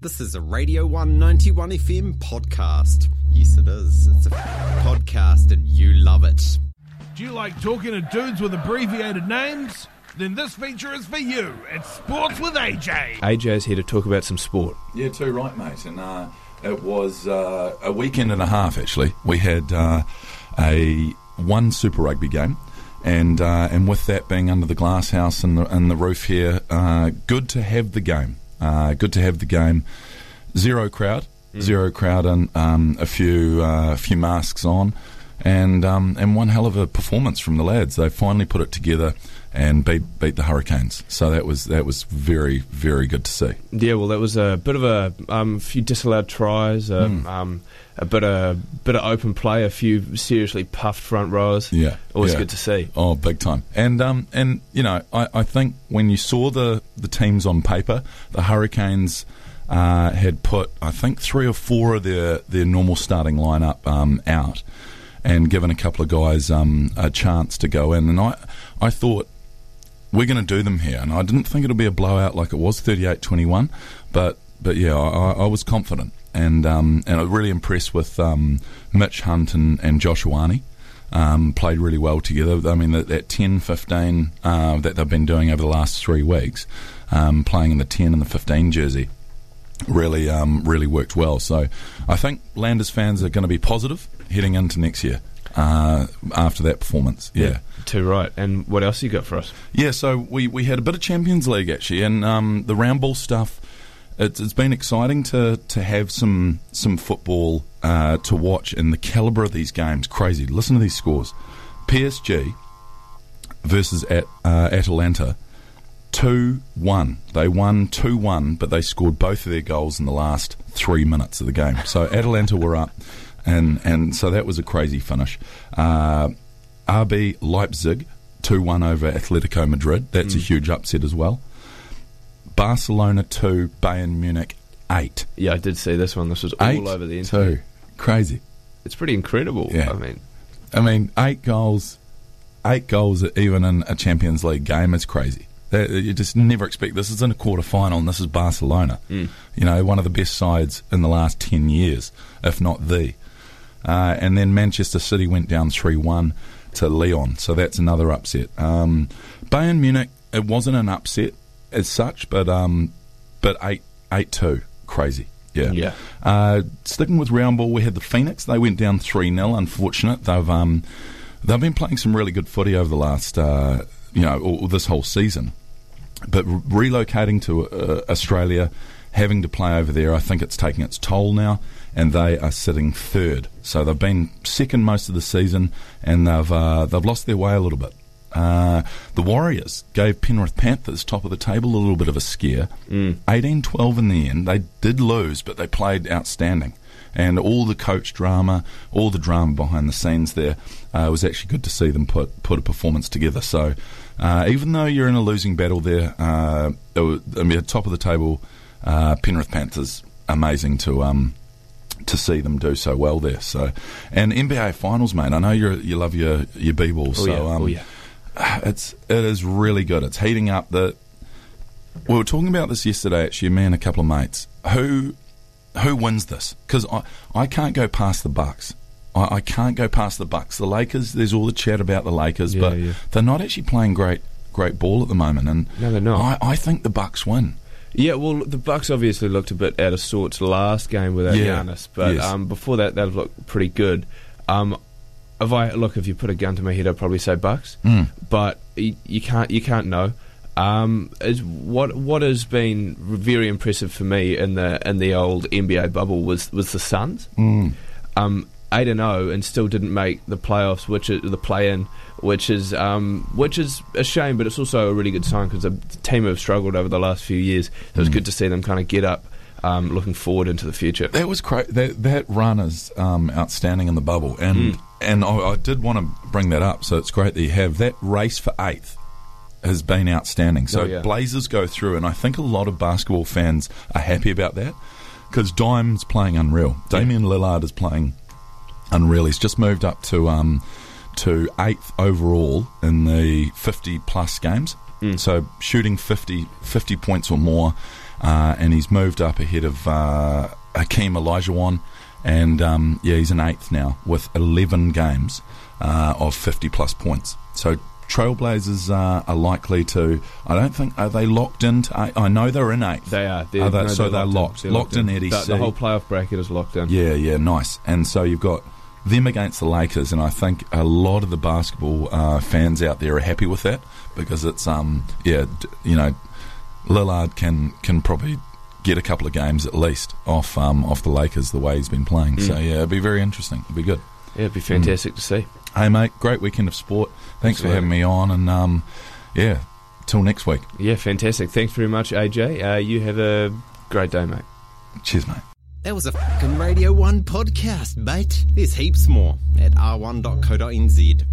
This is a Radio 191 FM podcast. Yes, it is. It's a podcast and you love it. Do you like talking to dudes with abbreviated names? Then this feature is for you. It's Sports with AJ. AJ's here to talk about some sport. Yeah, too right, mate. And uh, it was uh, a weekend and a half actually. We had uh, a one Super Rugby game, and uh, and with that being under the glass house and the, and the roof here, uh, good to have the game. Uh, good to have the game. Zero crowd, zero crowd, and um, a few uh, a few masks on, and um, and one hell of a performance from the lads. They finally put it together and beat beat the Hurricanes. So that was that was very very good to see. Yeah, well, that was a bit of a um, few disallowed tries, a, Hmm. um, a bit of bit of open play, a few seriously puffed front rows. Yeah, always yeah. good to see. Oh, big time. And um, and you know, I, I think when you saw the the teams on paper, the Hurricanes uh, had put I think three or four of their their normal starting lineup um, out, and given a couple of guys um, a chance to go in. And I I thought we're going to do them here, and I didn't think it'll be a blowout like it was 38-21, but but yeah, I, I was confident. And um, and I was really impressed with um, Mitch Hunt and, and Josh um, played really well together. I mean, that, that 10 15 uh, that they've been doing over the last three weeks, um, playing in the 10 and the 15 jersey, really um, really worked well. So I think Landers fans are going to be positive heading into next year uh, after that performance. Yeah. Too right. And what else you got for us? Yeah, so we, we had a bit of Champions League actually, and um, the round ball stuff. It's, it's been exciting to, to have some some football uh, to watch, and the caliber of these games crazy. Listen to these scores: PSG versus at uh, Atalanta, two one. They won two one, but they scored both of their goals in the last three minutes of the game. So Atalanta were up, and and so that was a crazy finish. Uh, RB Leipzig 2 1 over Atletico Madrid. That's a huge upset as well. Barcelona 2, Bayern Munich 8. Yeah, I did see this one. This was all 8 over the internet. 2. Crazy. It's pretty incredible. Yeah. I mean, I mean, 8 goals, 8 goals even in a Champions League game is crazy. That, you just never expect this is in a quarter final and this is Barcelona. You know, one of the best sides in the last 10 years, if not the. Uh, and then Manchester City went down 3 1 to Lyon, so that's another upset. Um, Bayern Munich, it wasn't an upset as such, but um, but 8 8 2. Crazy. Yeah. Yeah. Uh, sticking with round ball, we had the Phoenix. They went down 3 0. Unfortunate. They've um, they've been playing some really good footy over the last, uh, you know, or this whole season but re- relocating to uh, Australia, having to play over there, I think it's taking its toll now, and they are sitting third. So they've been second most of the season, and they've uh, they've lost their way a little bit. Uh, the Warriors gave Penrith Panthers top of the table a little bit of a scare. 18-12 in the end. They did lose, but they played outstanding. And all the coach drama, all the drama behind the scenes there, uh, it was actually good to see them put put a performance together. So, uh, even though you're in a losing battle there, uh, was, I mean, at top of the table, uh, Penrith Panthers, amazing to um, to see them do so well there. So, and NBA Finals, mate. I know you you love your your b ball. oh, so, yeah. um, oh, yeah. it's it is really good. It's heating up. The we were talking about this yesterday. Actually, me and a couple of mates. Who who wins this? Because I I can't go past the Bucks. I, I can't go past the Bucks. The Lakers. There's all the chat about the Lakers, Yeah, but yeah. they're not actually playing great great ball at the moment. And No, they're not. I, I think the Bucks win. Yeah, well, the Bucks obviously looked a bit out of sorts last game without Yeah, Giannis, but yes. um, before that, they've looked pretty good. Um, if I look, if you put a gun to my head, I'd probably say Bucks, Mm. but you, you can't you can't know. Um, is what what has been very impressive for me in the in the old NBA bubble was was the Suns. Mm. Um, eight and zero and still didn't make the playoffs, which is the play in, which is um, which is a shame, but it's also a really good sign because the team have struggled over the last few years. So it's good to see them kind of get up, um, looking forward into the future. That was cra- that that run is um, outstanding in the bubble, and Mm. and I, I did want to bring that up. So it's great that you have that race for eighth has been outstanding. So Oh, yeah. Blazers go through, and I think a lot of basketball fans are happy about that because Dame's playing unreal. Damian Lillard is playing unreal. He's just moved up to um, to eighth overall in the 50 plus games. So shooting 50, 50 points or more. uh, and he's moved up ahead of uh, Hakeem Olajuwon, and um, yeah, he's in eighth now with 11 games uh, of 50 plus points. So Trailblazers uh, are likely to. I don't think are they locked into. I, I know they're in eighth. They are. They're, Are they- no, so they're in. locked. They're Locked in at The, EC. the whole playoff bracket is locked in. Yeah, yeah, nice. And so you've got them against the Lakers, and I think a lot of the basketball uh, fans out there are happy with that because it's um yeah you know Lillard can can probably get a couple of games at least off um off the Lakers the way he's been playing. So yeah, it'd be very interesting. It'd be good. Yeah, it'd be fantastic to see. Hey mate, great weekend of sport. Thanks for having me on, and um yeah, till next week. Yeah, fantastic. Thanks very much, AJ. Uh, you have a great day, mate. Cheers, mate. That was a fucking Radio 1 podcast, mate. There's heaps more at r1.co.nz.